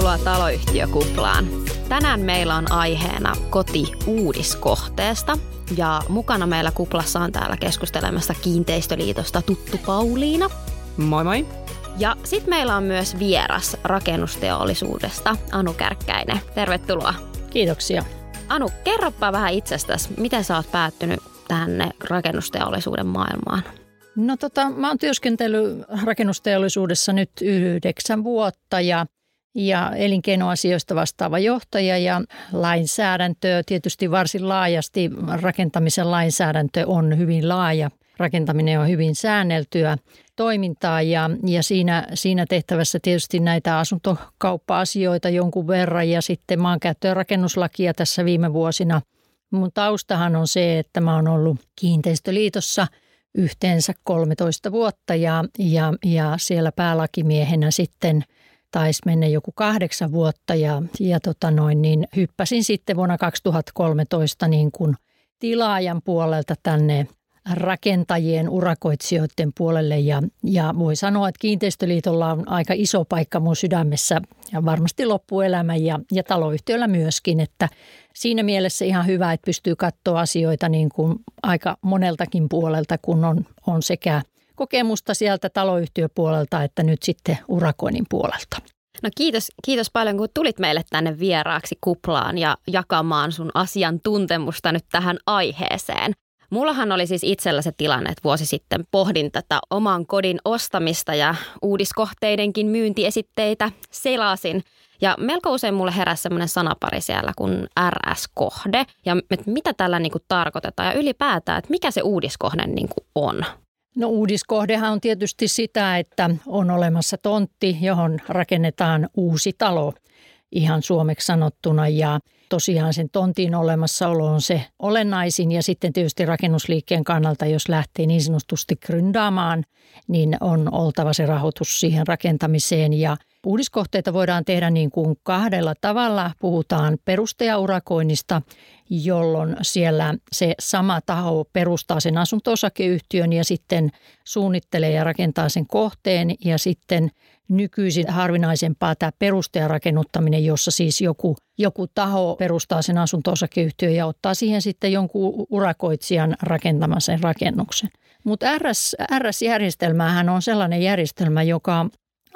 Tervetuloa taloyhtiökuplaan. Tänään meillä on aiheena koti uudiskohteesta ja mukana meillä kuplassa on täällä keskustelemassa Kiinteistöliitosta tuttu Pauliina. Moi moi. Ja sitten meillä on myös vieras rakennusteollisuudesta, Anu Kärkkäinen. Tervetuloa. Kiitoksia. Anu, kerropa vähän itsestäsi, miten sä oot päättynyt tänne rakennusteollisuuden maailmaan? No tota, mä oon työskentellyt rakennusteollisuudessa nyt yhdeksän vuotta ja, ja elinkeinoasioista vastaava johtaja ja lainsäädäntöä tietysti varsin laajasti. Rakentamisen lainsäädäntö on hyvin laaja. Rakentaminen on hyvin säänneltyä toimintaa ja, ja siinä, siinä tehtävässä tietysti näitä asuntokauppa-asioita jonkun verran ja sitten maankäyttö- ja rakennuslakia tässä viime vuosina. Mun taustahan on se, että mä oon ollut kiinteistöliitossa – yhteensä 13 vuotta ja, ja, ja siellä päälakimiehenä sitten taisi mennä joku kahdeksan vuotta ja, ja tota noin, niin hyppäsin sitten vuonna 2013 niin kuin tilaajan puolelta tänne rakentajien, urakoitsijoiden puolelle ja, ja voi sanoa, että Kiinteistöliitolla on aika iso paikka mun sydämessä ja varmasti loppuelämä ja, ja taloyhtiöllä myöskin, että siinä mielessä ihan hyvä, että pystyy katsoa asioita niin kuin aika moneltakin puolelta, kun on, on sekä kokemusta sieltä taloyhtiöpuolelta että nyt sitten urakoinnin puolelta. No kiitos, kiitos paljon, kun tulit meille tänne vieraaksi kuplaan ja jakamaan sun asiantuntemusta nyt tähän aiheeseen. Mullahan oli siis itsellä se tilanne, että vuosi sitten pohdin tätä oman kodin ostamista ja uudiskohteidenkin myyntiesitteitä selasin. Ja melko usein mulle heräsi semmoinen sanapari siellä kuin RS-kohde ja mitä tällä niin kuin tarkoitetaan ja ylipäätään, että mikä se uudiskohde niin kuin on. No uudiskohdehan on tietysti sitä, että on olemassa tontti, johon rakennetaan uusi talo ihan suomeksi sanottuna. Ja tosiaan sen tontin olemassaolo on se olennaisin. Ja sitten tietysti rakennusliikkeen kannalta, jos lähtee niin sanotusti gryndaamaan, niin on oltava se rahoitus siihen rakentamiseen. Ja Uudiskohteita voidaan tehdä niin kuin kahdella tavalla. Puhutaan perustajaurakoinnista, jolloin siellä se sama taho perustaa sen asunto-osakeyhtiön ja sitten suunnittelee ja rakentaa sen kohteen. Ja sitten nykyisin harvinaisempaa tämä perustajarakennuttaminen, jossa siis joku, joku taho perustaa sen asunto-osakeyhtiön ja ottaa siihen sitten jonkun urakoitsijan rakentamaan sen rakennuksen. Mutta RS, RS-järjestelmähän on sellainen järjestelmä, joka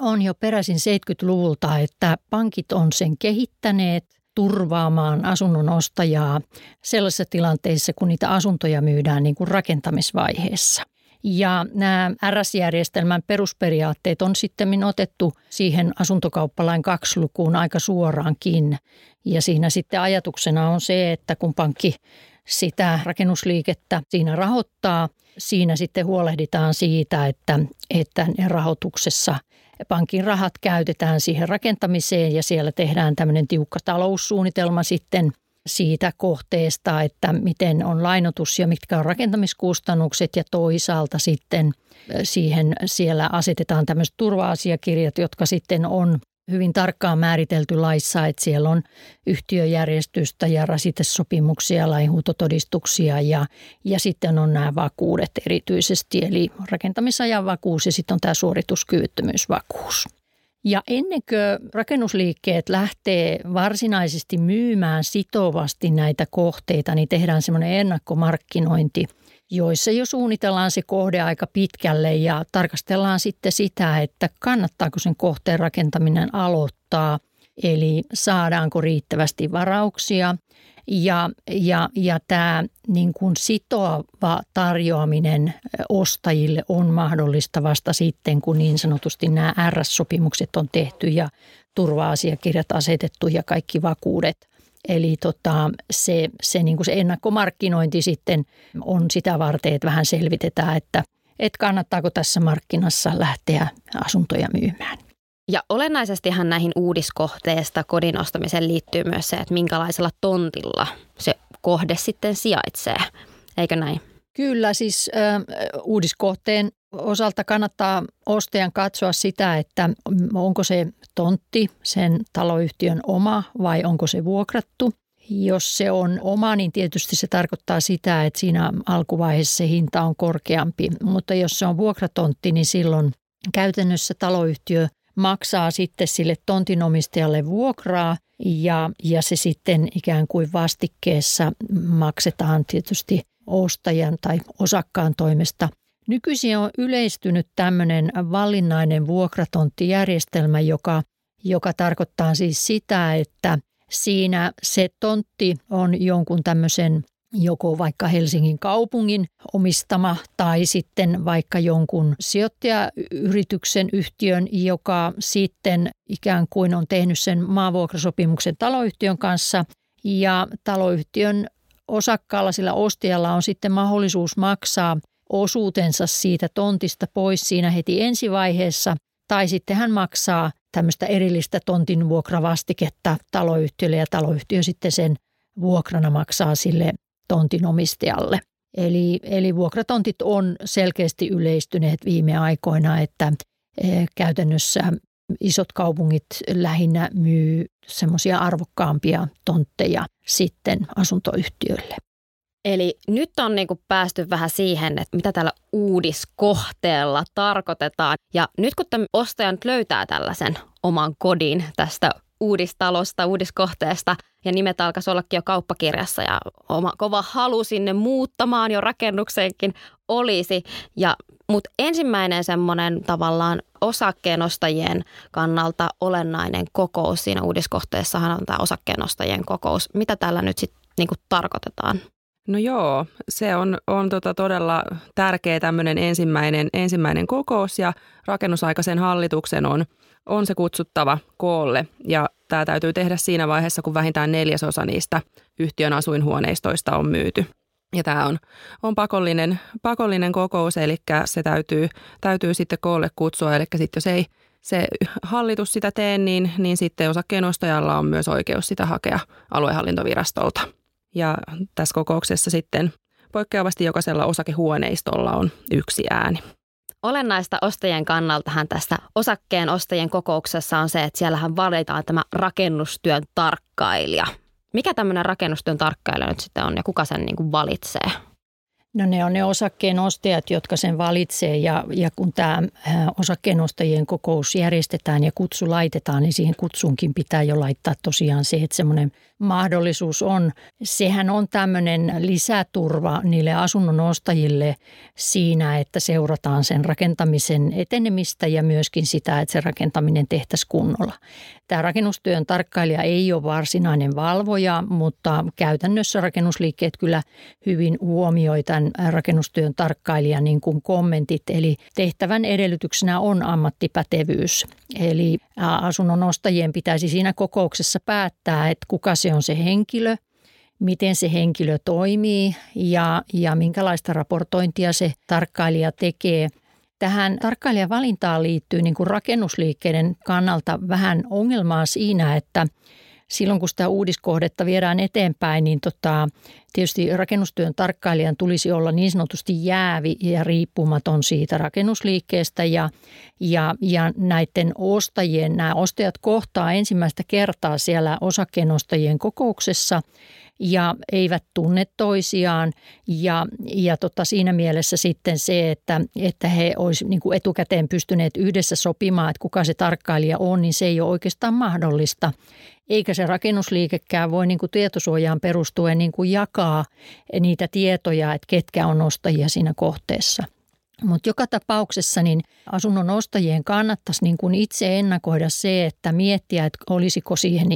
on jo peräisin 70-luvulta, että pankit on sen kehittäneet turvaamaan asunnon ostajaa sellaisissa tilanteissa, kun niitä asuntoja myydään niin kuin rakentamisvaiheessa. Ja nämä RS-järjestelmän perusperiaatteet on sitten otettu siihen asuntokauppalain kaksi lukuun aika suoraankin. Ja siinä sitten ajatuksena on se, että kun pankki sitä rakennusliikettä siinä rahoittaa, siinä sitten huolehditaan siitä, että, että rahoituksessa pankin rahat käytetään siihen rakentamiseen ja siellä tehdään tämmöinen tiukka taloussuunnitelma sitten siitä kohteesta, että miten on lainotus ja mitkä on rakentamiskustannukset ja toisaalta sitten siihen siellä asetetaan tämmöiset turva-asiakirjat, jotka sitten on hyvin tarkkaan määritelty laissa, että siellä on yhtiöjärjestystä ja rasitesopimuksia, lainhuutotodistuksia ja, ja sitten on nämä vakuudet erityisesti, eli rakentamisajan vakuus ja sitten on tämä suorituskyvyttömyysvakuus. Ja ennen kuin rakennusliikkeet lähtee varsinaisesti myymään sitovasti näitä kohteita, niin tehdään semmoinen ennakkomarkkinointi – joissa jo suunnitellaan se kohde aika pitkälle ja tarkastellaan sitten sitä, että kannattaako sen kohteen rakentaminen aloittaa, eli saadaanko riittävästi varauksia. Ja, ja, ja tämä niin kuin sitoava tarjoaminen ostajille on mahdollista vasta sitten, kun niin sanotusti nämä RS-sopimukset on tehty ja turva-asiakirjat asetettu ja kaikki vakuudet – Eli tota, se, se, niin kuin se ennakkomarkkinointi sitten on sitä varten, että vähän selvitetään, että, että kannattaako tässä markkinassa lähteä asuntoja myymään. Ja olennaisestihan näihin uudiskohteesta kodin ostamiseen liittyy myös se, että minkälaisella tontilla kohde sitten sijaitsee, eikö näin? Kyllä, siis äh, uudiskohteen osalta kannattaa ostajan katsoa sitä, että onko se tontti sen taloyhtiön oma vai onko se vuokrattu. Jos se on oma, niin tietysti se tarkoittaa sitä, että siinä alkuvaiheessa se hinta on korkeampi. Mutta jos se on vuokratontti, niin silloin käytännössä taloyhtiö maksaa sitten sille tontinomistajalle vuokraa ja, ja se sitten ikään kuin vastikkeessa maksetaan tietysti ostajan tai osakkaan toimesta. Nykyisin on yleistynyt tämmöinen valinnainen vuokratonttijärjestelmä, joka, joka tarkoittaa siis sitä, että siinä se tontti on jonkun tämmöisen joko vaikka Helsingin kaupungin omistama tai sitten vaikka jonkun sijoittajayrityksen yhtiön, joka sitten ikään kuin on tehnyt sen maavuokrasopimuksen taloyhtiön kanssa. Ja taloyhtiön osakkaalla, sillä ostajalla on sitten mahdollisuus maksaa osuutensa siitä tontista pois siinä heti ensivaiheessa. Tai sitten hän maksaa tämmöistä erillistä tontin vuokravastiketta taloyhtiölle ja taloyhtiö sitten sen vuokrana maksaa sille tontin omistajalle. Eli, eli vuokratontit on selkeästi yleistyneet viime aikoina, että eh, käytännössä isot kaupungit lähinnä myy semmoisia arvokkaampia tontteja sitten asuntoyhtiöille. Eli nyt on niin kuin päästy vähän siihen, että mitä tällä uudiskohteella tarkoitetaan. Ja nyt kun ostaja nyt löytää tällaisen oman kodin tästä uudistalosta, uudiskohteesta ja nimet alkaisi ollakin jo kauppakirjassa ja oma kova halu sinne muuttamaan jo rakennukseenkin olisi. Ja, mutta ensimmäinen semmoinen tavallaan osakkeenostajien kannalta olennainen kokous siinä uudiskohteessahan on tämä osakkeenostajien kokous. Mitä tällä nyt sitten niinku tarkoitetaan? No joo, se on, on tota todella tärkeä tämmöinen ensimmäinen, ensimmäinen kokous ja rakennusaikaisen hallituksen on, on se kutsuttava koolle ja tämä täytyy tehdä siinä vaiheessa, kun vähintään neljäsosa niistä yhtiön asuinhuoneistoista on myyty. Ja tämä on, on pakollinen, pakollinen kokous, eli se täytyy, täytyy sitten koolle kutsua, eli sitten jos ei se hallitus sitä tee, niin, niin sitten osakkeenostajalla on myös oikeus sitä hakea aluehallintovirastolta. Ja tässä kokouksessa sitten poikkeavasti jokaisella osakehuoneistolla on yksi ääni. Olennaista ostajien kannaltahan tässä osakkeen ostajien kokouksessa on se, että siellähän valitaan tämä rakennustyön tarkkailija. Mikä tämmöinen rakennustyön tarkkailija nyt sitten on ja kuka sen niin kuin valitsee? No ne on ne osakkeenostajat, jotka sen valitsee ja, ja kun tämä osakkeenostajien kokous järjestetään ja kutsu laitetaan, niin siihen kutsunkin pitää jo laittaa tosiaan se, että semmoinen mahdollisuus on. Sehän on tämmöinen lisäturva niille asunnon ostajille siinä, että seurataan sen rakentamisen etenemistä ja myöskin sitä, että se rakentaminen tehtäisiin kunnolla. Tämä rakennustyön tarkkailija ei ole varsinainen valvoja, mutta käytännössä rakennusliikkeet kyllä hyvin huomioi tämän rakennustyön tarkkailijan niin kuin kommentit. Eli tehtävän edellytyksenä on ammattipätevyys. Eli asunnon ostajien pitäisi siinä kokouksessa päättää, että kuka se on se henkilö, miten se henkilö toimii ja, ja minkälaista raportointia se tarkkailija tekee. Tähän tarkkailijan valintaan liittyy niin kuin rakennusliikkeiden kannalta vähän ongelmaa siinä, että silloin kun sitä uudiskohdetta viedään eteenpäin, niin tota, tietysti rakennustyön tarkkailijan tulisi olla niin sanotusti jäävi ja riippumaton siitä rakennusliikkeestä ja, ja, ja näiden ostajien, nämä ostajat kohtaa ensimmäistä kertaa siellä osakkeenostajien kokouksessa – ja eivät tunne toisiaan. Ja, ja tota, siinä mielessä sitten se, että, että he olisivat niin etukäteen pystyneet yhdessä sopimaan, että kuka se tarkkailija on, niin se ei ole oikeastaan mahdollista. Eikä se rakennusliikekään voi niin kuin tietosuojaan perustuen niin kuin jakaa niitä tietoja, että ketkä on ostajia siinä kohteessa. Mutta joka tapauksessa niin asunnon ostajien kannattaisi niin kuin itse ennakoida se, että miettiä, että olisiko siihen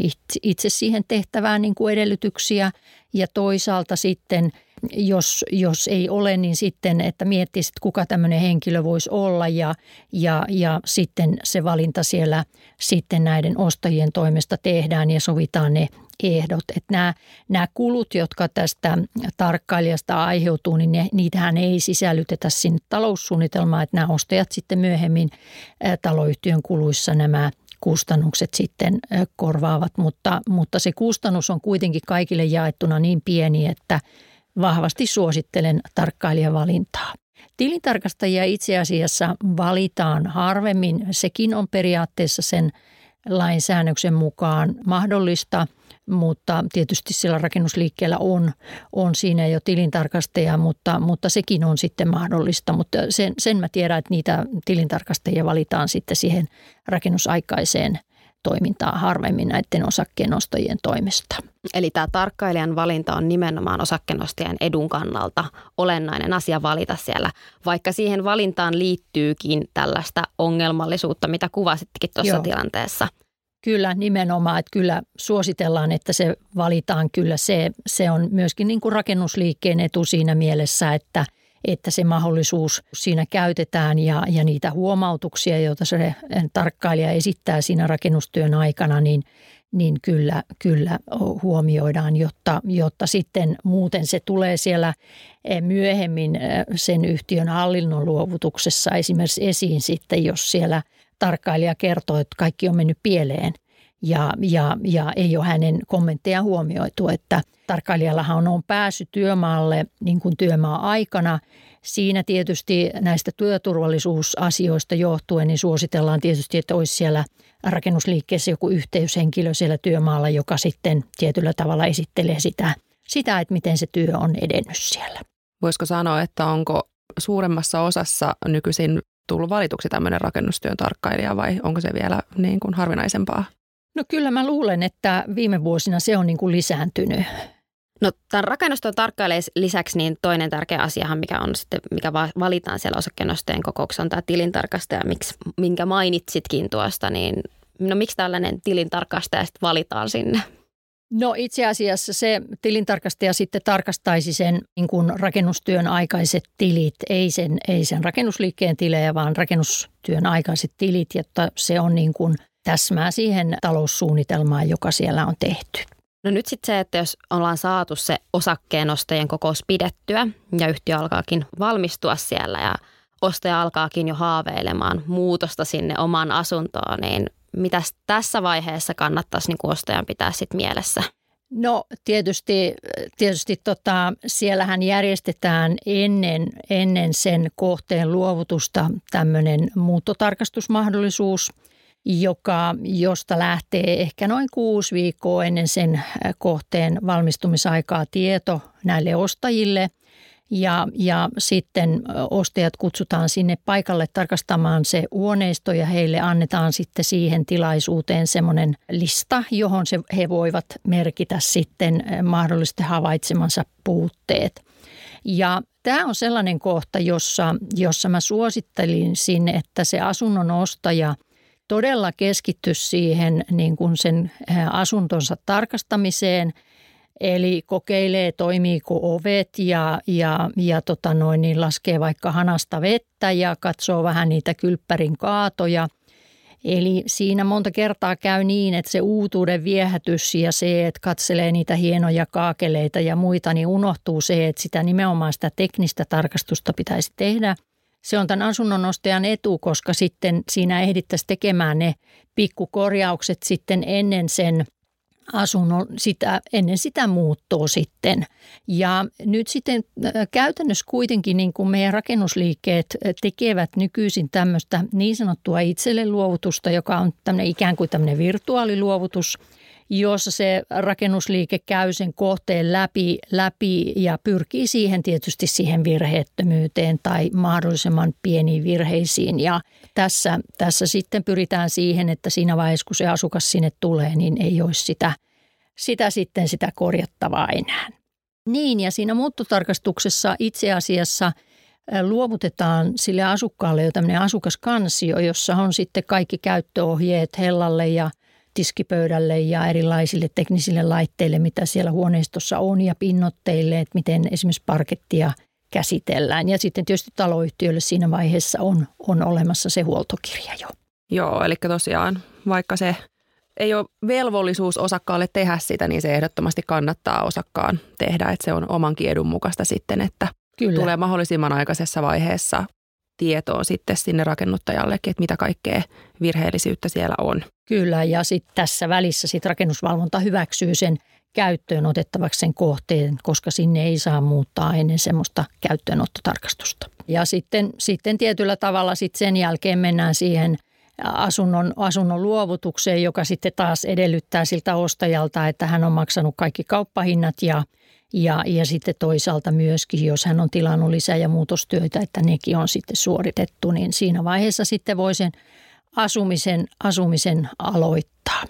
itse siihen tehtävään niin kuin edellytyksiä. Ja toisaalta sitten – jos, jos ei ole, niin sitten, että miettisit, kuka tämmöinen henkilö voisi olla ja, ja, ja sitten se valinta siellä sitten näiden ostajien toimesta tehdään ja sovitaan ne ehdot. Että nämä, nämä kulut, jotka tästä tarkkailijasta aiheutuu, niin ne, niitähän ei sisällytetä sinne taloussuunnitelmaan, että nämä ostajat sitten myöhemmin taloyhtiön kuluissa nämä kustannukset sitten korvaavat, mutta, mutta se kustannus on kuitenkin kaikille jaettuna niin pieni, että vahvasti suosittelen tarkkailijavalintaa. Tilintarkastajia itse asiassa valitaan harvemmin. Sekin on periaatteessa sen lainsäännöksen mukaan mahdollista. mutta tietysti sillä rakennusliikkeellä on, on siinä jo tilintarkastaja, mutta, mutta sekin on sitten mahdollista. Mutta sen, sen mä tiedän, että niitä tilintarkastajia valitaan sitten siihen rakennusaikaiseen toimintaa harvemmin näiden osakkeenostajien toimesta. Eli tämä tarkkailijan valinta on nimenomaan osakkeenostajan edun kannalta olennainen asia valita siellä, vaikka siihen valintaan liittyykin tällaista ongelmallisuutta, mitä kuvasittekin tuossa Joo. tilanteessa. Kyllä, nimenomaan, että kyllä suositellaan, että se valitaan. Kyllä se, se on myöskin niin kuin rakennusliikkeen etu siinä mielessä, että – että se mahdollisuus siinä käytetään ja, ja niitä huomautuksia, joita se tarkkailija esittää siinä rakennustyön aikana, niin, niin kyllä, kyllä huomioidaan, jotta, jotta sitten muuten se tulee siellä eh, myöhemmin eh, sen yhtiön hallinnon luovutuksessa esimerkiksi esiin sitten, jos siellä tarkkailija kertoo, että kaikki on mennyt pieleen – ja, ja, ja ei ole hänen kommentteja huomioitu, että tarkkailijallahan on päässyt työmaalle niin kuin työmaa-aikana. Siinä tietysti näistä työturvallisuusasioista johtuen niin suositellaan tietysti, että olisi siellä rakennusliikkeessä joku yhteyshenkilö siellä työmaalla, joka sitten tietyllä tavalla esittelee sitä, sitä että miten se työ on edennyt siellä. Voisiko sanoa, että onko suuremmassa osassa nykyisin tullut valituksi tämmöinen rakennustyön tarkkailija vai onko se vielä niin kuin harvinaisempaa? No kyllä mä luulen, että viime vuosina se on niin kuin lisääntynyt. No tämän rakennuston tarkkailee lisäksi niin toinen tärkeä asiahan, mikä on sitten, mikä valitaan siellä osakkeenostojen kokouksessa, on tämä tilintarkastaja, miksi, minkä mainitsitkin tuosta, niin no miksi tällainen tilintarkastaja sitten valitaan sinne? No itse asiassa se tilintarkastaja sitten tarkastaisi sen niin kuin rakennustyön aikaiset tilit, ei sen, ei sen rakennusliikkeen tilejä, vaan rakennustyön aikaiset tilit, jotta se on niin kuin täsmää siihen taloussuunnitelmaan, joka siellä on tehty. No nyt sitten se, että jos ollaan saatu se osakkeenostojen kokous pidettyä ja yhtiö alkaakin valmistua siellä ja ostaja alkaakin jo haaveilemaan muutosta sinne omaan asuntoon, niin mitä tässä vaiheessa kannattaisi niin ostajan pitää sitten mielessä? No tietysti, tietysti tota, siellähän järjestetään ennen, ennen sen kohteen luovutusta tämmöinen muuttotarkastusmahdollisuus – joka, josta lähtee ehkä noin kuusi viikkoa ennen sen äh, kohteen valmistumisaikaa tieto näille ostajille. Ja, ja sitten ostajat kutsutaan sinne paikalle tarkastamaan se huoneisto ja heille annetaan sitten siihen tilaisuuteen semmoinen lista, johon se, he voivat merkitä sitten mahdollisesti havaitsemansa puutteet. Ja tämä on sellainen kohta, jossa, jossa mä suosittelin sinne, että se asunnon ostaja – todella keskitty siihen niin kuin sen asuntonsa tarkastamiseen. Eli kokeilee, toimiiko ovet ja, ja, ja tota noin, niin laskee vaikka hanasta vettä ja katsoo vähän niitä kylppärin kaatoja. Eli siinä monta kertaa käy niin, että se uutuuden viehätys ja se, että katselee niitä hienoja kaakeleita ja muita, niin unohtuu se, että sitä nimenomaan sitä teknistä tarkastusta pitäisi tehdä – se on tämän asunnon ostajan etu, koska sitten siinä ehdittäisiin tekemään ne pikkukorjaukset sitten ennen sen asunnon, sitä, ennen sitä muuttoa sitten. Ja nyt sitten äh, käytännössä kuitenkin niin kuin meidän rakennusliikkeet tekevät nykyisin tämmöistä niin sanottua itselle luovutusta, joka on tämmöinen ikään kuin tämmöinen virtuaaliluovutus – jossa se rakennusliike käy sen kohteen läpi, läpi ja pyrkii siihen tietysti siihen virheettömyyteen tai mahdollisimman pieniin virheisiin. Ja tässä, tässä sitten pyritään siihen, että siinä vaiheessa kun se asukas sinne tulee, niin ei olisi sitä, sitä sitten sitä korjattavaa enää. Niin ja siinä muuttotarkastuksessa itse asiassa luovutetaan sille asukkaalle jo tämmöinen asukaskansio, jossa on sitten kaikki käyttöohjeet hellalle ja tiskipöydälle ja erilaisille teknisille laitteille, mitä siellä huoneistossa on ja pinnotteille, että miten esimerkiksi parkettia käsitellään. Ja sitten tietysti taloyhtiölle siinä vaiheessa on, on olemassa se huoltokirja jo. Joo, eli tosiaan vaikka se ei ole velvollisuus osakkaalle tehdä sitä, niin se ehdottomasti kannattaa osakkaan tehdä, että se on oman edun mukaista sitten, että Kyllä. tulee mahdollisimman aikaisessa vaiheessa tietoa sitten sinne rakennuttajallekin, että mitä kaikkea virheellisyyttä siellä on. Kyllä, ja sitten tässä välissä sit rakennusvalvonta hyväksyy sen käyttöön otettavaksi sen kohteen, koska sinne ei saa muuttaa ennen semmoista käyttöönottotarkastusta. Ja sitten, sitten tietyllä tavalla sit sen jälkeen mennään siihen asunnon, asunnon luovutukseen, joka sitten taas edellyttää siltä ostajalta, että hän on maksanut kaikki kauppahinnat ja, ja, ja sitten toisaalta myöskin, jos hän on tilannut lisää- ja muutostyötä, että nekin on sitten suoritettu, niin siinä vaiheessa sitten voi sen asumisen, asumisen aloittaa.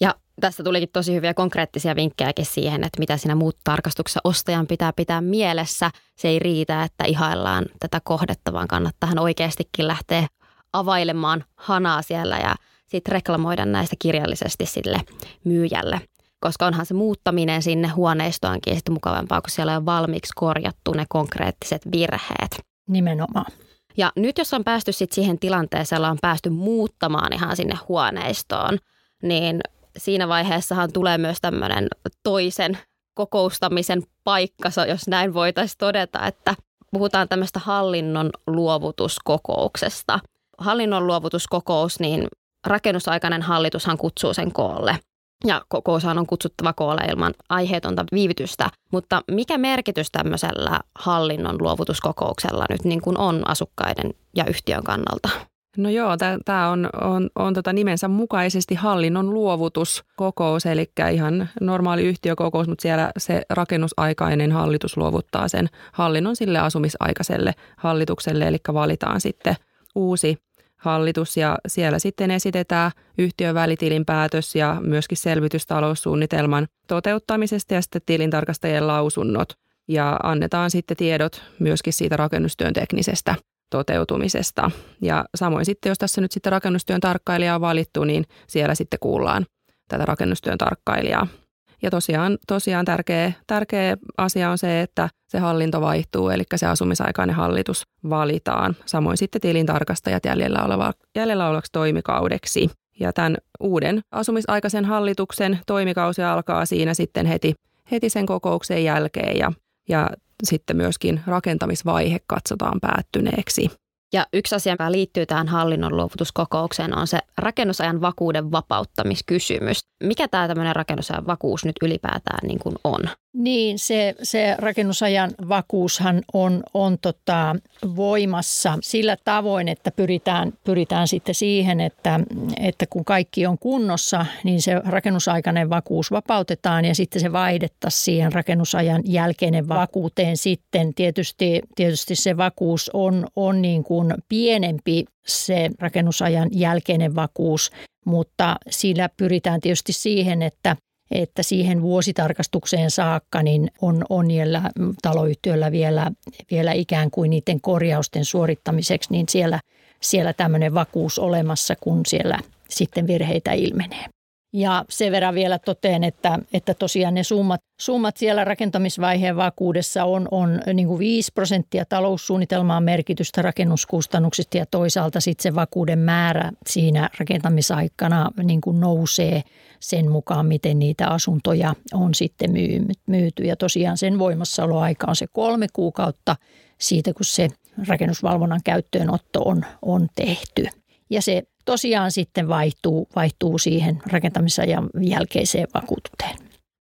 Ja tästä tulikin tosi hyviä konkreettisia vinkkejäkin siihen, että mitä siinä muut tarkastuksessa ostajan pitää pitää mielessä. Se ei riitä, että ihaillaan tätä kohdetta, vaan kannattaa hän oikeastikin lähteä availemaan hanaa siellä ja sitten reklamoida näistä kirjallisesti sille myyjälle. Koska onhan se muuttaminen sinne huoneistoonkin sitten mukavampaa, kun siellä on valmiiksi korjattu ne konkreettiset virheet. Nimenomaan. Ja nyt jos on päästy sitten siihen tilanteeseen, on päästy muuttamaan ihan sinne huoneistoon, niin siinä vaiheessahan tulee myös tämmöinen toisen kokoustamisen paikka, jos näin voitaisiin todeta, että puhutaan tämmöistä hallinnon luovutuskokouksesta. Hallinnon luovutuskokous, niin rakennusaikainen hallitushan kutsuu sen koolle. Ja kokoushan on kutsuttava koolle ilman aiheetonta viivytystä. Mutta mikä merkitys tämmöisellä hallinnon luovutuskokouksella nyt niin kuin on asukkaiden ja yhtiön kannalta? No joo, tämä on, on, on tota nimensä mukaisesti hallinnon luovutuskokous, eli ihan normaali yhtiökokous, mutta siellä se rakennusaikainen hallitus luovuttaa sen hallinnon sille asumisaikaiselle hallitukselle, eli valitaan sitten uusi hallitus ja siellä sitten esitetään yhtiön välitilinpäätös ja myöskin selvitys taloussuunnitelman toteuttamisesta ja sitten tilintarkastajien lausunnot ja annetaan sitten tiedot myöskin siitä rakennustyön teknisestä toteutumisesta. Ja samoin sitten, jos tässä nyt sitten rakennustyön tarkkailija on valittu, niin siellä sitten kuullaan tätä rakennustyön tarkkailijaa. Ja tosiaan, tosiaan tärkeä, tärkeä asia on se, että se hallinto vaihtuu, eli se asumisaikainen hallitus valitaan. Samoin sitten tilintarkastajat jäljellä, oleva, jäljellä olevaksi toimikaudeksi. Ja tämän uuden asumisaikaisen hallituksen toimikausi alkaa siinä sitten heti, heti sen kokouksen jälkeen ja, ja sitten myöskin rakentamisvaihe katsotaan päättyneeksi. Ja yksi asia, joka liittyy tähän hallinnon luovutuskokoukseen, on se rakennusajan vakuuden vapauttamiskysymys. Mikä tämä tämmöinen rakennusajan vakuus nyt ylipäätään niin kuin on? Niin, se, se rakennusajan vakuushan on, on tota voimassa sillä tavoin, että pyritään, pyritään sitten siihen, että, että kun kaikki on kunnossa, niin se rakennusaikainen vakuus vapautetaan ja sitten se vaihdettaisiin siihen rakennusajan jälkeinen vakuuteen sitten. Tietysti, tietysti se vakuus on, on niin kuin pienempi se rakennusajan jälkeinen vakuus, mutta sillä pyritään tietysti siihen, että että siihen vuositarkastukseen saakka niin on, on taloyhtiöllä vielä, vielä ikään kuin niiden korjausten suorittamiseksi, niin siellä, siellä tämmöinen vakuus olemassa, kun siellä sitten virheitä ilmenee. Ja sen verran vielä toteen, että, että tosiaan ne summat, summat siellä rakentamisvaiheen vakuudessa on, on niin kuin 5 prosenttia taloussuunnitelmaan merkitystä rakennuskustannuksista ja toisaalta sitten se vakuuden määrä siinä rakentamisaikana niin kuin nousee sen mukaan, miten niitä asuntoja on sitten myyty. Ja tosiaan sen voimassaoloaika on se kolme kuukautta siitä, kun se rakennusvalvonnan käyttöönotto on, on tehty. Ja se tosiaan sitten vaihtuu, vaihtuu siihen rakentamisajan jälkeiseen vakuututeen.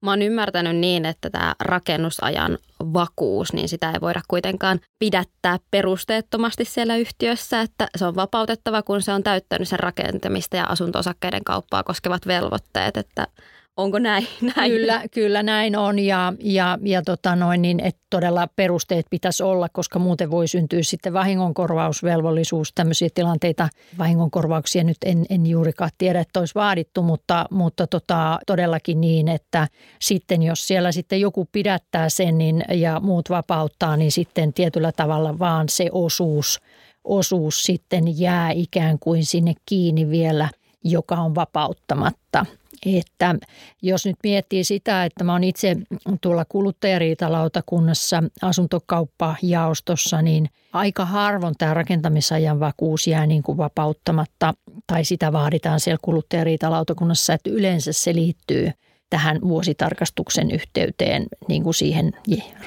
Mä oon ymmärtänyt niin, että tämä rakennusajan vakuus, niin sitä ei voida kuitenkaan pidättää perusteettomasti siellä yhtiössä, että se on vapautettava, kun se on täyttänyt sen rakentamista ja asunto-osakkeiden kauppaa koskevat velvoitteet, että Onko näin? näin? Kyllä, kyllä näin on ja, ja, ja tota noin, niin, että todella perusteet pitäisi olla, koska muuten voi syntyä sitten vahingonkorvausvelvollisuus. Tämmöisiä tilanteita, vahingonkorvauksia nyt en, en juurikaan tiedä, että olisi vaadittu, mutta, mutta tota, todellakin niin, että sitten jos siellä sitten joku pidättää sen niin, ja muut vapauttaa, niin sitten tietyllä tavalla vaan se osuus, osuus sitten jää ikään kuin sinne kiinni vielä, joka on vapauttamatta – että jos nyt miettii sitä, että mä oon itse tuolla kuluttajariitalautakunnassa asuntokauppajaostossa, niin aika harvoin tämä rakentamisajan vakuus jää niin kuin vapauttamatta tai sitä vaaditaan siellä kuluttajariitalautakunnassa, että yleensä se liittyy tähän vuositarkastuksen yhteyteen niin kuin siihen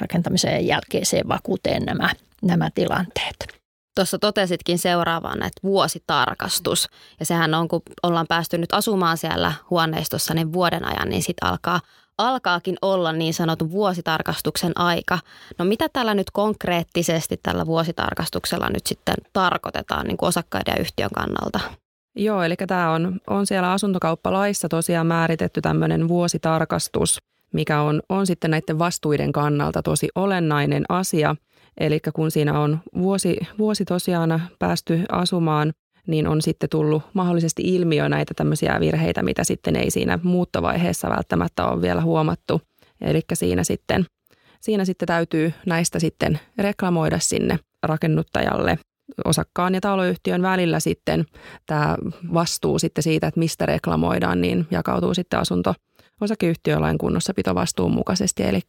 rakentamisen jälkeiseen vakuuteen nämä, nämä tilanteet. Tuossa totesitkin seuraavan, että vuositarkastus. Ja sehän on, kun ollaan päästy nyt asumaan siellä huoneistossa niin vuoden ajan, niin sitten alkaa, alkaakin olla niin sanotun vuositarkastuksen aika. No mitä tällä nyt konkreettisesti tällä vuositarkastuksella nyt sitten tarkoitetaan niin kuin osakkaiden ja yhtiön kannalta? Joo, eli tämä on, on siellä asuntokauppalaissa tosiaan määritetty tämmöinen vuositarkastus, mikä on, on sitten näiden vastuiden kannalta tosi olennainen asia. Eli kun siinä on vuosi, vuosi tosiaan päästy asumaan, niin on sitten tullut mahdollisesti ilmiö näitä tämmöisiä virheitä, mitä sitten ei siinä muuttovaiheessa välttämättä ole vielä huomattu. Eli siinä sitten, siinä sitten täytyy näistä sitten reklamoida sinne rakennuttajalle osakkaan ja taloyhtiön välillä sitten tämä vastuu sitten siitä, että mistä reklamoidaan, niin jakautuu sitten asunto osakeyhtiölain kunnossapitovastuun mukaisesti. Eli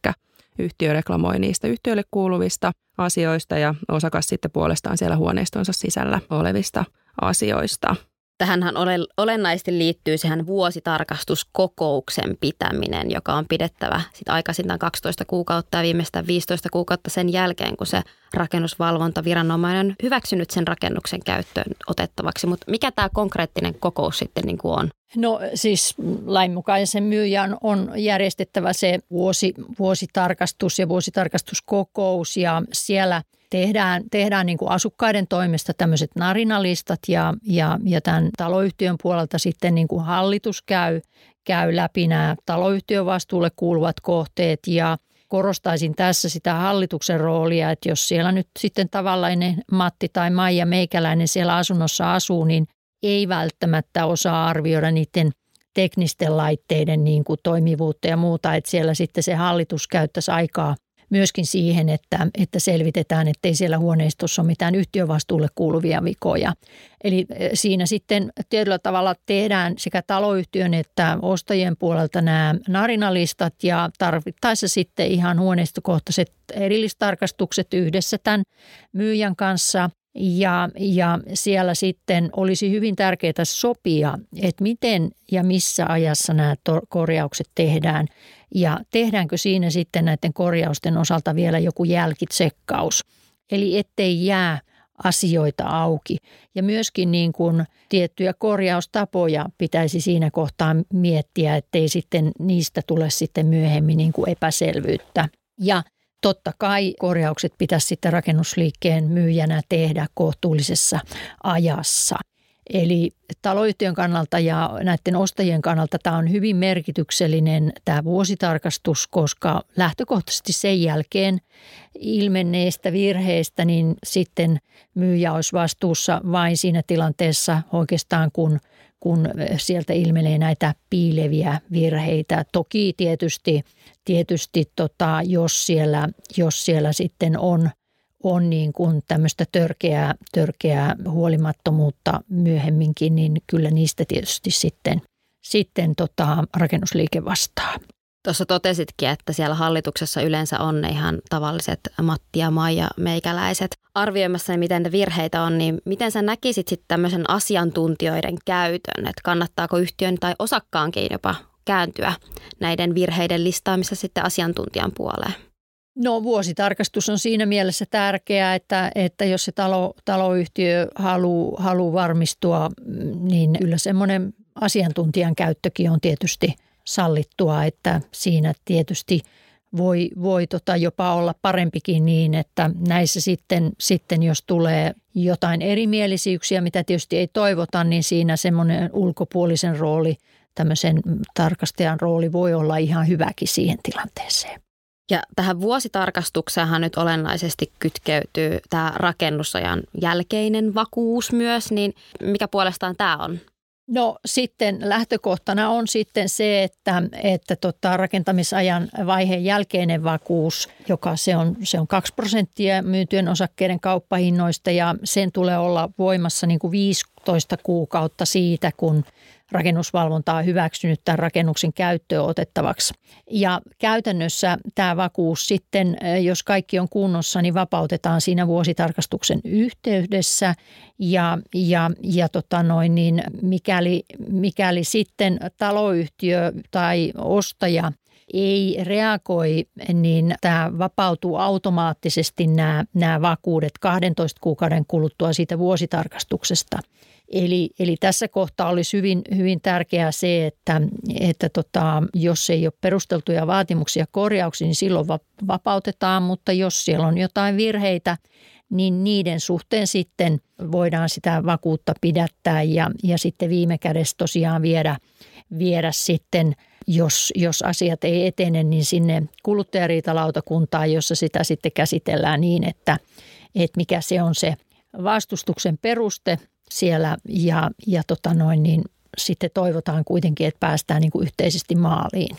yhtiö reklamoi niistä yhtiölle kuuluvista asioista ja osakas sitten puolestaan siellä huoneistonsa sisällä olevista asioista. Tähänhän olennaisesti liittyy sehän vuositarkastuskokouksen pitäminen, joka on pidettävä sit aikaisintaan 12 kuukautta ja viimeistään 15 kuukautta sen jälkeen, kun se rakennusvalvontaviranomainen on hyväksynyt sen rakennuksen käyttöön otettavaksi. Mutta mikä tämä konkreettinen kokous sitten niin kuin on? No siis lainmukaisen myyjän on järjestettävä se vuosi, vuositarkastus ja vuositarkastuskokous ja siellä – tehdään, tehdään niin kuin asukkaiden toimesta tämmöiset narinalistat ja, ja, ja tämän taloyhtiön puolelta sitten niin kuin hallitus käy, käy läpi nämä taloyhtiön vastuulle kuuluvat kohteet. Ja korostaisin tässä sitä hallituksen roolia, että jos siellä nyt sitten tavallainen Matti tai Maija Meikäläinen siellä asunnossa asuu, niin ei välttämättä osaa arvioida niiden teknisten laitteiden niin kuin toimivuutta ja muuta, että siellä sitten se hallitus käyttäisi aikaa myöskin siihen, että, että selvitetään, ettei siellä huoneistossa ole mitään yhtiövastuulle kuuluvia vikoja. Eli eh, siinä sitten tietyllä tavalla tehdään sekä taloyhtiön että ostajien puolelta nämä narinalistat ja tarvittaessa sitten ihan huoneistokohtaiset erillistarkastukset yhdessä tämän myyjän kanssa – ja, ja siellä sitten olisi hyvin tärkeää sopia, että miten ja missä ajassa nämä korjaukset tehdään. Ja tehdäänkö siinä sitten näiden korjausten osalta vielä joku jälkitsekkaus. Eli ettei jää asioita auki. Ja myöskin niin kuin tiettyjä korjaustapoja pitäisi siinä kohtaa miettiä, ettei sitten niistä tule sitten myöhemmin niin kuin epäselvyyttä. Ja Totta kai korjaukset pitäisi sitten rakennusliikkeen myyjänä tehdä kohtuullisessa ajassa. Eli taloyhtiön kannalta ja näiden ostajien kannalta tämä on hyvin merkityksellinen tämä vuositarkastus, koska lähtökohtaisesti sen jälkeen ilmenneestä virheestä niin sitten myyjä olisi vastuussa vain siinä tilanteessa oikeastaan, kun, kun sieltä ilmenee näitä piileviä virheitä. Toki tietysti tietysti tota, jos, siellä, jos siellä sitten on, on niin kuin tämmöistä törkeää, törkeää huolimattomuutta myöhemminkin, niin kyllä niistä tietysti sitten, sitten tota, rakennusliike vastaa. Tuossa totesitkin, että siellä hallituksessa yleensä on ne ihan tavalliset Matti ja Maija meikäläiset arvioimassa, miten ne virheitä on, niin miten sä näkisit sitten tämmöisen asiantuntijoiden käytön, että kannattaako yhtiön tai osakkaankin jopa kääntyä näiden virheiden listaamissa sitten asiantuntijan puoleen? No vuositarkastus on siinä mielessä tärkeää, että, että jos se talo, taloyhtiö haluaa haluu varmistua, niin kyllä semmoinen asiantuntijan käyttökin on tietysti sallittua, että siinä tietysti voi, voi tota jopa olla parempikin niin, että näissä sitten, sitten jos tulee jotain erimielisyyksiä, mitä tietysti ei toivota, niin siinä semmoinen ulkopuolisen rooli – tämmöisen tarkastajan rooli voi olla ihan hyväkin siihen tilanteeseen. Ja tähän vuositarkastukseenhan nyt olennaisesti kytkeytyy tämä rakennusajan jälkeinen vakuus myös, niin mikä puolestaan tämä on? No sitten lähtökohtana on sitten se, että, että tota, rakentamisajan vaiheen jälkeinen vakuus, joka se on, se on 2 prosenttia myytyjen osakkeiden kauppahinnoista ja sen tulee olla voimassa niin kuin 15 kuukautta siitä, kun rakennusvalvonta on hyväksynyt tämän rakennuksen käyttöön otettavaksi. Ja käytännössä tämä vakuus sitten, jos kaikki on kunnossa, niin vapautetaan siinä vuositarkastuksen yhteydessä ja, ja, ja tota noin, niin mikäli, mikäli sitten taloyhtiö tai ostaja ei reagoi, niin tämä vapautuu automaattisesti nämä, nämä vakuudet 12 kuukauden kuluttua siitä vuositarkastuksesta – Eli, eli tässä kohtaa olisi hyvin, hyvin tärkeää se, että, että tota, jos ei ole perusteltuja vaatimuksia korjauksiin, niin silloin vapautetaan, mutta jos siellä on jotain virheitä, niin niiden suhteen sitten voidaan sitä vakuutta pidättää ja, ja sitten viime kädessä tosiaan viedä, viedä sitten jos, jos asiat ei etene, niin sinne kuluttajariitalautakuntaan, jossa sitä sitten käsitellään niin, että, että mikä se on se vastustuksen peruste siellä ja, ja tota noin, niin sitten toivotaan kuitenkin, että päästään niin kuin yhteisesti maaliin.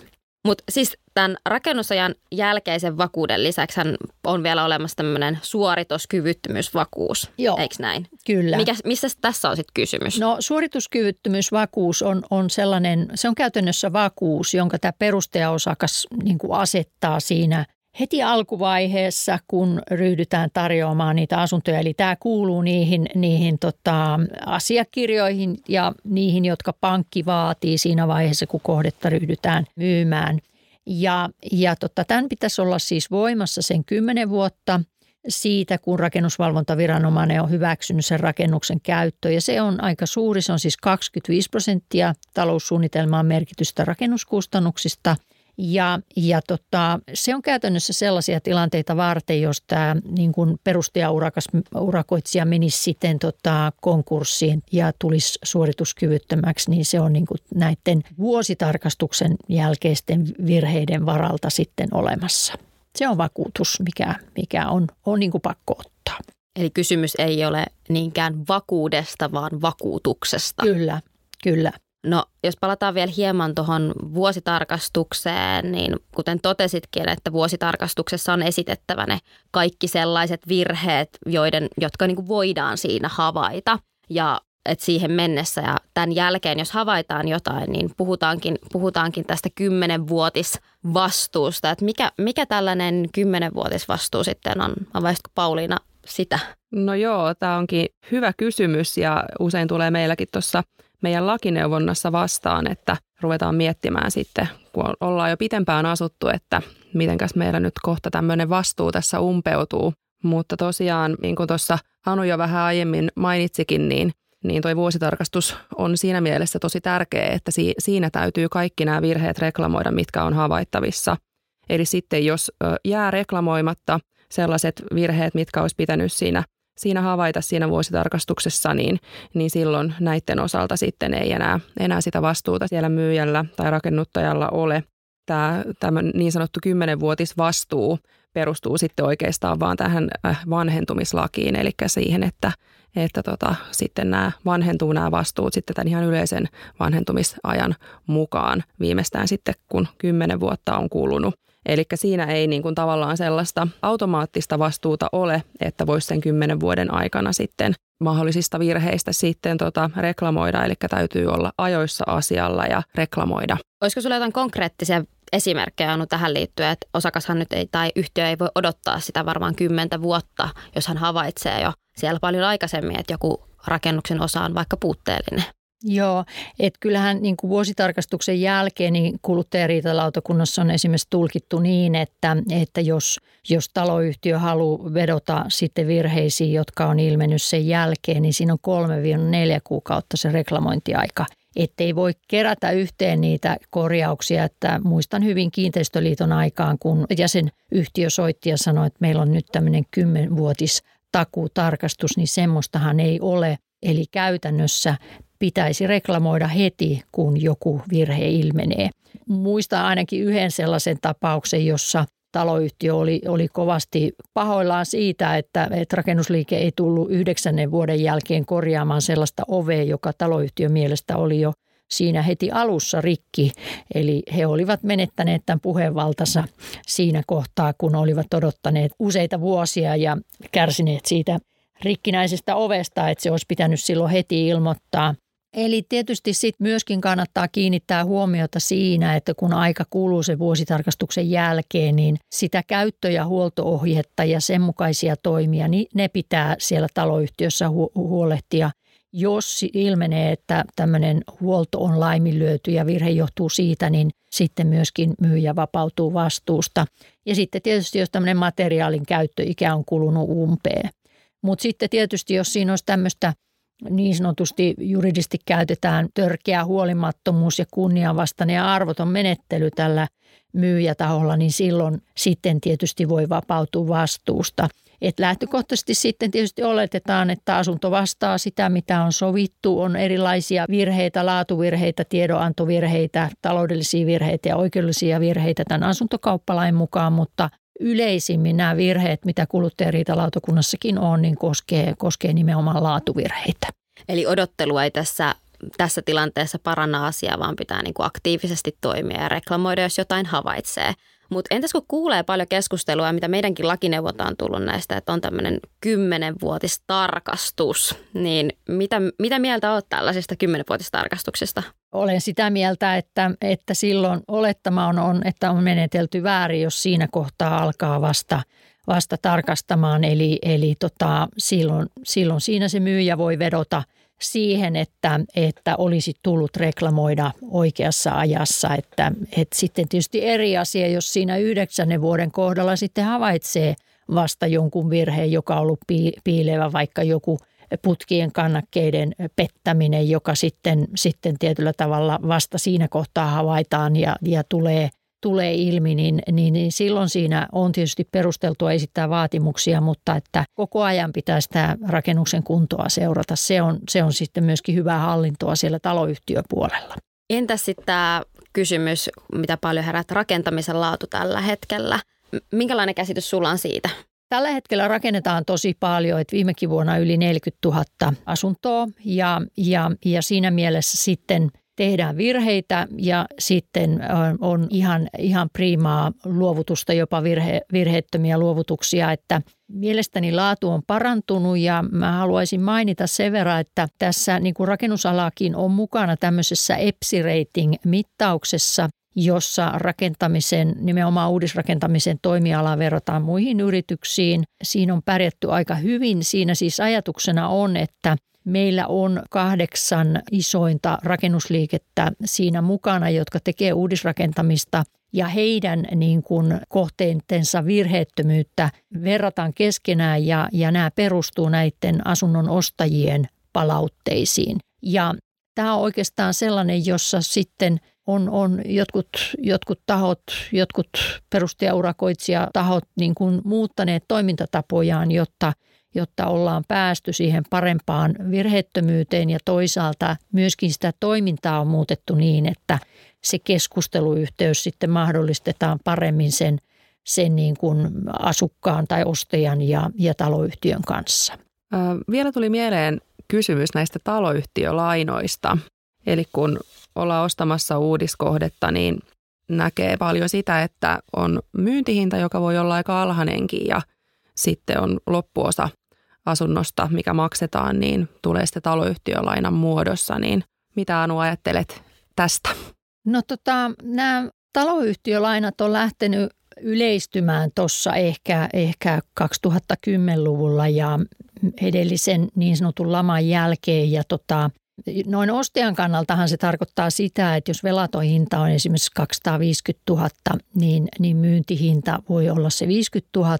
Mutta siis tämän rakennusajan jälkeisen vakuuden lisäksi on vielä olemassa tämmöinen suorituskyvyttömyysvakuus, Joo, eikö näin? Kyllä. Mikä, missä tässä on sitten kysymys? No suorituskyvyttömyysvakuus on, on sellainen, se on käytännössä vakuus, jonka tämä perustajaosakas niin kuin asettaa siinä heti alkuvaiheessa, kun ryhdytään tarjoamaan niitä asuntoja. Eli tämä kuuluu niihin, niihin tota, asiakirjoihin ja niihin, jotka pankki vaatii siinä vaiheessa, kun kohdetta ryhdytään myymään. Ja, ja tota, tämän pitäisi olla siis voimassa sen 10 vuotta siitä, kun rakennusvalvontaviranomainen on hyväksynyt sen rakennuksen käyttöön. Ja se on aika suuri, se on siis 25 prosenttia taloussuunnitelmaan merkitystä rakennuskustannuksista – ja, ja tota, se on käytännössä sellaisia tilanteita varten, jos tämä niin kuin perustajaurakas urakoitsija menisi sitten tota, konkurssiin ja tulisi suorituskyvyttömäksi, niin se on niin kuin näiden vuositarkastuksen jälkeisten virheiden varalta sitten olemassa. Se on vakuutus, mikä, mikä on, on niin kuin pakko ottaa. Eli kysymys ei ole niinkään vakuudesta, vaan vakuutuksesta. Kyllä, kyllä. No, jos palataan vielä hieman tuohon vuositarkastukseen, niin kuten totesitkin, että vuositarkastuksessa on esitettävä ne kaikki sellaiset virheet, joiden, jotka niin kuin voidaan siinä havaita. Ja että siihen mennessä ja tämän jälkeen, jos havaitaan jotain, niin puhutaankin, puhutaankin tästä kymmenenvuotisvastuusta. Että mikä, mikä tällainen kymmenenvuotisvastuu sitten on? Avaisitko Pauliina sitä? No joo, tämä onkin hyvä kysymys ja usein tulee meilläkin tuossa – meidän lakineuvonnassa vastaan, että ruvetaan miettimään sitten, kun ollaan jo pitempään asuttu, että mitenkäs meillä nyt kohta tämmöinen vastuu tässä umpeutuu. Mutta tosiaan, niin kuin tuossa Anu jo vähän aiemmin mainitsikin, niin niin toi vuositarkastus on siinä mielessä tosi tärkeä, että si- siinä täytyy kaikki nämä virheet reklamoida, mitkä on havaittavissa. Eli sitten jos jää reklamoimatta sellaiset virheet, mitkä olisi pitänyt siinä siinä havaita siinä vuositarkastuksessa, niin, niin silloin näiden osalta sitten ei enää, enää sitä vastuuta siellä myyjällä tai rakennuttajalla ole. Tämä, tämä niin sanottu kymmenenvuotisvastuu perustuu sitten oikeastaan vaan tähän äh, vanhentumislakiin, eli siihen, että, että tota, sitten nämä vanhentuu nämä vastuut sitten tämän ihan yleisen vanhentumisajan mukaan viimeistään sitten, kun kymmenen vuotta on kulunut. Eli siinä ei niin kuin tavallaan sellaista automaattista vastuuta ole, että voisi sen kymmenen vuoden aikana sitten mahdollisista virheistä sitten tota reklamoida, eli täytyy olla ajoissa asialla ja reklamoida. Olisiko sinulla jotain konkreettisia esimerkkejä Anu tähän liittyen, että osakashan nyt ei tai yhtiö ei voi odottaa sitä varmaan kymmentä vuotta, jos hän havaitsee jo siellä paljon aikaisemmin, että joku rakennuksen osa on vaikka puutteellinen. Joo, että kyllähän niin kuin vuositarkastuksen jälkeen niin kuluttajariitalautakunnassa on esimerkiksi tulkittu niin, että, että jos, jos taloyhtiö haluaa vedota sitten virheisiin, jotka on ilmennyt sen jälkeen, niin siinä on 3-4 kuukautta se reklamointiaika. Että ei voi kerätä yhteen niitä korjauksia, että muistan hyvin kiinteistöliiton aikaan, kun jäsenyhtiö soitti ja sanoi, että meillä on nyt tämmöinen kymmenvuotis takuutarkastus, niin semmoistahan ei ole. Eli käytännössä pitäisi reklamoida heti, kun joku virhe ilmenee. Muistan ainakin yhden sellaisen tapauksen, jossa taloyhtiö oli, oli kovasti pahoillaan siitä, että, että rakennusliike ei tullut yhdeksännen vuoden jälkeen korjaamaan sellaista ovea, joka taloyhtiön mielestä oli jo siinä heti alussa rikki. Eli he olivat menettäneet tämän puheenvaltansa siinä kohtaa, kun olivat odottaneet useita vuosia ja kärsineet siitä rikkinäisestä ovesta, että se olisi pitänyt silloin heti ilmoittaa – Eli tietysti sitten myöskin kannattaa kiinnittää huomiota siinä, että kun aika kuluu sen vuositarkastuksen jälkeen, niin sitä käyttö- ja huoltoohjetta ja sen mukaisia toimia, niin ne pitää siellä taloyhtiössä hu- huolehtia. Jos ilmenee, että tämmöinen huolto on laiminlyöty ja virhe johtuu siitä, niin sitten myöskin myyjä vapautuu vastuusta. Ja sitten tietysti, jos tämmöinen materiaalin käyttöikä on kulunut umpeen. Mutta sitten tietysti, jos siinä olisi tämmöistä – niin sanotusti juridisesti käytetään törkeä huolimattomuus ja kunnianvastainen ja arvoton menettely tällä myyjätaholla, niin silloin sitten tietysti voi vapautua vastuusta. Et lähtökohtaisesti sitten tietysti oletetaan, että asunto vastaa sitä, mitä on sovittu. On erilaisia virheitä, laatuvirheitä, tiedonantovirheitä, taloudellisia virheitä ja oikeudellisia virheitä tämän asuntokauppalain mukaan, mutta yleisimmin nämä virheet, mitä kuluttajariitalautakunnassakin on, niin koskee, koskee nimenomaan laatuvirheitä. Eli odottelua ei tässä, tässä tilanteessa paranna asiaa, vaan pitää niin kuin aktiivisesti toimia ja reklamoida, jos jotain havaitsee. Mutta entäs kun kuulee paljon keskustelua, mitä meidänkin lakineuvonta on tullut näistä, että on tämmöinen kymmenenvuotistarkastus, niin mitä, mitä mieltä olet tällaisesta kymmenenvuotistarkastuksesta? Olen sitä mieltä, että, että silloin olettama on, on, että on menetelty väärin, jos siinä kohtaa alkaa vasta, vasta tarkastamaan. Eli, eli tota, silloin, silloin siinä se myyjä voi vedota – siihen, että, että olisi tullut reklamoida oikeassa ajassa. Että, että sitten tietysti eri asia, jos siinä yhdeksännen vuoden kohdalla sitten havaitsee vasta jonkun virheen, joka on ollut piilevä, vaikka joku putkien kannakkeiden pettäminen, joka sitten, sitten tietyllä tavalla vasta siinä kohtaa havaitaan ja, ja tulee tulee ilmi, niin, niin, niin silloin siinä on tietysti perusteltua esittää vaatimuksia, mutta että koko ajan pitää sitä rakennuksen kuntoa seurata. Se on, se on sitten myöskin hyvää hallintoa siellä taloyhtiöpuolella. Entäs sitten tämä kysymys, mitä paljon herät rakentamisen laatu tällä hetkellä? Minkälainen käsitys sulla on siitä? Tällä hetkellä rakennetaan tosi paljon, että viimekin vuonna yli 40 000 asuntoa ja, ja, ja siinä mielessä sitten – tehdään virheitä ja sitten on ihan, ihan priimaa luovutusta, jopa virhe, virheettömiä luovutuksia, että mielestäni laatu on parantunut ja mä haluaisin mainita sen verran, että tässä niin kuin rakennusalakin on mukana tämmöisessä EPSI Rating-mittauksessa, jossa rakentamisen, nimenomaan uudisrakentamisen toimiala verrataan muihin yrityksiin. Siinä on pärjätty aika hyvin. Siinä siis ajatuksena on, että Meillä on kahdeksan isointa rakennusliikettä siinä mukana, jotka tekee uudisrakentamista ja heidän niin kuin kohteentensa virheettömyyttä verrataan keskenään ja, ja nämä perustuu näiden asunnon ostajien palautteisiin. Ja tämä on oikeastaan sellainen, jossa sitten on, on jotkut, jotkut tahot, jotkut perustajaurakoitsijatahot niin kuin muuttaneet toimintatapojaan, jotta – jotta ollaan päästy siihen parempaan virheettömyyteen ja toisaalta myöskin sitä toimintaa on muutettu niin, että se keskusteluyhteys sitten mahdollistetaan paremmin sen, sen niin kuin asukkaan tai ostajan ja, ja taloyhtiön kanssa. Ö, vielä tuli mieleen kysymys näistä taloyhtiölainoista. Eli kun ollaan ostamassa uudiskohdetta, niin näkee paljon sitä, että on myyntihinta, joka voi olla aika alhainenkin ja sitten on loppuosa asunnosta, mikä maksetaan, niin tulee sitten taloyhtiölainan muodossa. Niin mitä Anu ajattelet tästä? No tota, nämä taloyhtiölainat on lähtenyt yleistymään tuossa ehkä, ehkä 2010-luvulla ja edellisen niin sanotun laman jälkeen. Ja tota, noin ostajan kannaltahan se tarkoittaa sitä, että jos velaton hinta on esimerkiksi 250 000, niin, niin myyntihinta voi olla se 50 000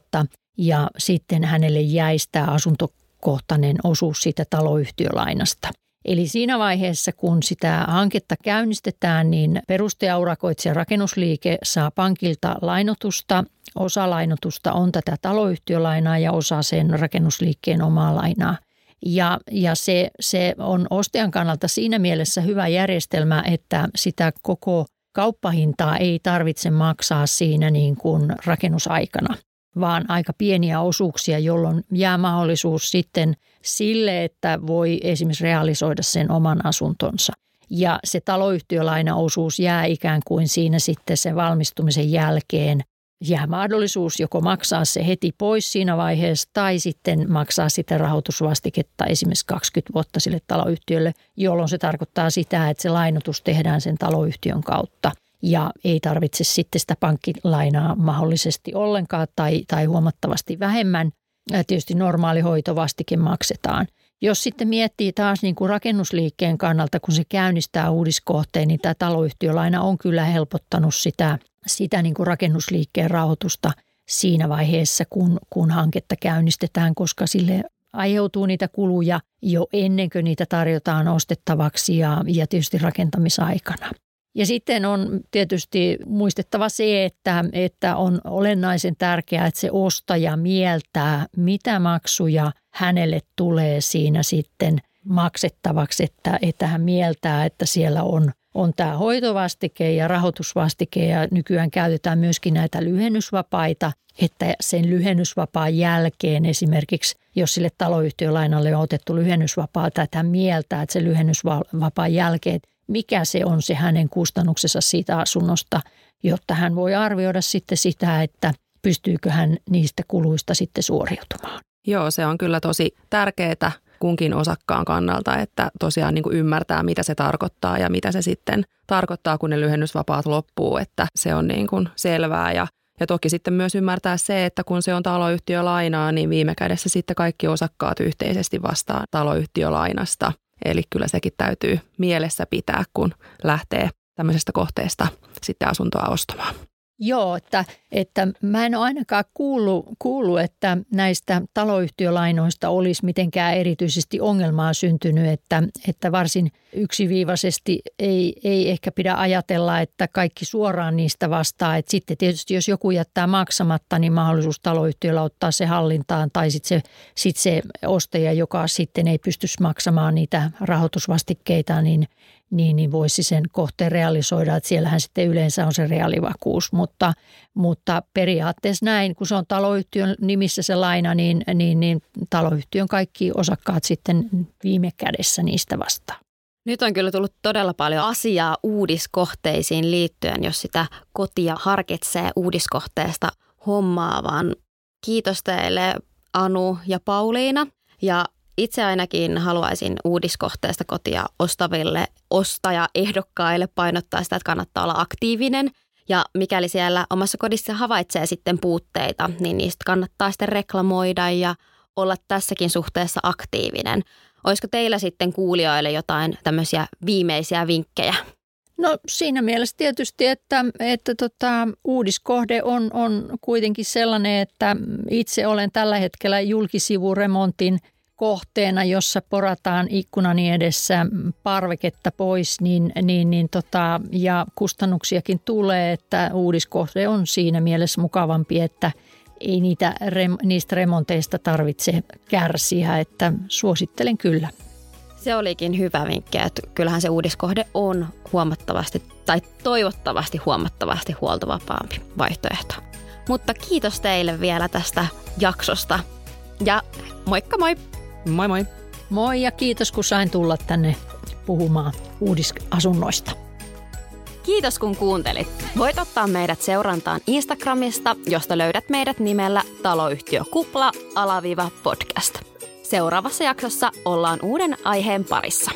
ja sitten hänelle jäisi tämä asuntokohtainen osuus siitä taloyhtiölainasta. Eli siinä vaiheessa, kun sitä hanketta käynnistetään, niin perustajaurakoitsija rakennusliike saa pankilta lainotusta. Osa lainotusta on tätä taloyhtiölainaa ja osa sen rakennusliikkeen omaa lainaa. Ja, ja se, se on ostajan kannalta siinä mielessä hyvä järjestelmä, että sitä koko kauppahintaa ei tarvitse maksaa siinä niin kuin rakennusaikana vaan aika pieniä osuuksia, jolloin jää mahdollisuus sitten sille, että voi esimerkiksi realisoida sen oman asuntonsa. Ja se taloyhtiölainaosuus jää ikään kuin siinä sitten sen valmistumisen jälkeen jää mahdollisuus joko maksaa se heti pois siinä vaiheessa tai sitten maksaa sitä rahoitusvastiketta esimerkiksi 20 vuotta sille taloyhtiölle, jolloin se tarkoittaa sitä, että se lainotus tehdään sen taloyhtiön kautta – ja ei tarvitse sitten sitä pankkilainaa mahdollisesti ollenkaan tai, tai huomattavasti vähemmän. Ja tietysti normaali hoitovastike maksetaan. Jos sitten miettii taas niin kuin rakennusliikkeen kannalta, kun se käynnistää uudiskohteen, niin tämä taloyhtiölaina on kyllä helpottanut sitä, sitä niin kuin rakennusliikkeen rahoitusta siinä vaiheessa, kun, kun hanketta käynnistetään, koska sille aiheutuu niitä kuluja jo ennen kuin niitä tarjotaan ostettavaksi ja, ja tietysti rakentamisaikana. Ja sitten on tietysti muistettava se, että, että on olennaisen tärkeää, että se ostaja mieltää, mitä maksuja hänelle tulee siinä sitten maksettavaksi, että, että hän mieltää, että siellä on, on tämä hoitovastike ja rahoitusvastike ja nykyään käytetään myöskin näitä lyhennysvapaita, että sen lyhennysvapaan jälkeen esimerkiksi, jos sille taloyhtiölainalle on otettu lyhennysvapaa, tai hän mieltää, että se lyhennysvapaan jälkeen, mikä se on se hänen kustannuksensa siitä asunnosta, jotta hän voi arvioida sitten sitä, että pystyykö hän niistä kuluista sitten suoriutumaan. Joo, se on kyllä tosi tärkeää kunkin osakkaan kannalta, että tosiaan niin kuin ymmärtää, mitä se tarkoittaa ja mitä se sitten tarkoittaa, kun ne lyhennysvapaat loppuu, että se on niin kuin selvää ja ja toki sitten myös ymmärtää se, että kun se on taloyhtiölainaa, niin viime kädessä sitten kaikki osakkaat yhteisesti vastaa taloyhtiölainasta. Eli kyllä sekin täytyy mielessä pitää, kun lähtee tämmöisestä kohteesta sitten asuntoa ostamaan. Joo, että, että mä en ole ainakaan kuullut, kuullut, että näistä taloyhtiölainoista olisi mitenkään erityisesti ongelmaa syntynyt, että, että varsin yksiviivaisesti ei, ei ehkä pidä ajatella, että kaikki suoraan niistä vastaa. Että sitten tietysti jos joku jättää maksamatta, niin mahdollisuus taloyhtiöllä ottaa se hallintaan tai sitten se, sit se ostaja, joka sitten ei pysty maksamaan niitä rahoitusvastikkeita, niin – niin, niin voisi sen kohteen realisoida, että siellähän sitten yleensä on se reaalivakuus. Mutta, mutta periaatteessa näin, kun se on taloyhtiön nimissä se laina, niin, niin, niin taloyhtiön kaikki osakkaat sitten viime kädessä niistä vastaa. Nyt on kyllä tullut todella paljon asiaa uudiskohteisiin liittyen, jos sitä kotia harkitsee uudiskohteesta hommaavan. Kiitos teille Anu ja Pauliina. Ja itse ainakin haluaisin uudiskohteesta kotia ostaville ostajaehdokkaille painottaa sitä, että kannattaa olla aktiivinen. Ja mikäli siellä omassa kodissa havaitsee sitten puutteita, niin niistä kannattaa sitten reklamoida ja olla tässäkin suhteessa aktiivinen. Olisiko teillä sitten kuulijoille jotain tämmöisiä viimeisiä vinkkejä? No siinä mielessä tietysti, että, että tota, uudiskohde on, on kuitenkin sellainen, että itse olen tällä hetkellä julkisivuremontin – kohteena, jossa porataan ikkunani edessä parveketta pois, niin, niin, niin tota, ja kustannuksiakin tulee, että uudiskohde on siinä mielessä mukavampi, että ei niitä, niistä remonteista tarvitse kärsiä, että suosittelen kyllä. Se olikin hyvä vinkki, että kyllähän se uudiskohde on huomattavasti tai toivottavasti huomattavasti huoltovapaampi vaihtoehto. Mutta kiitos teille vielä tästä jaksosta ja moikka moi! Moi moi. Moi ja kiitos kun sain tulla tänne puhumaan uudisasunnoista. Kiitos kun kuuntelit. Voit ottaa meidät seurantaan Instagramista, josta löydät meidät nimellä taloyhtiö Kupla alaviiva podcast. Seuraavassa jaksossa ollaan uuden aiheen parissa.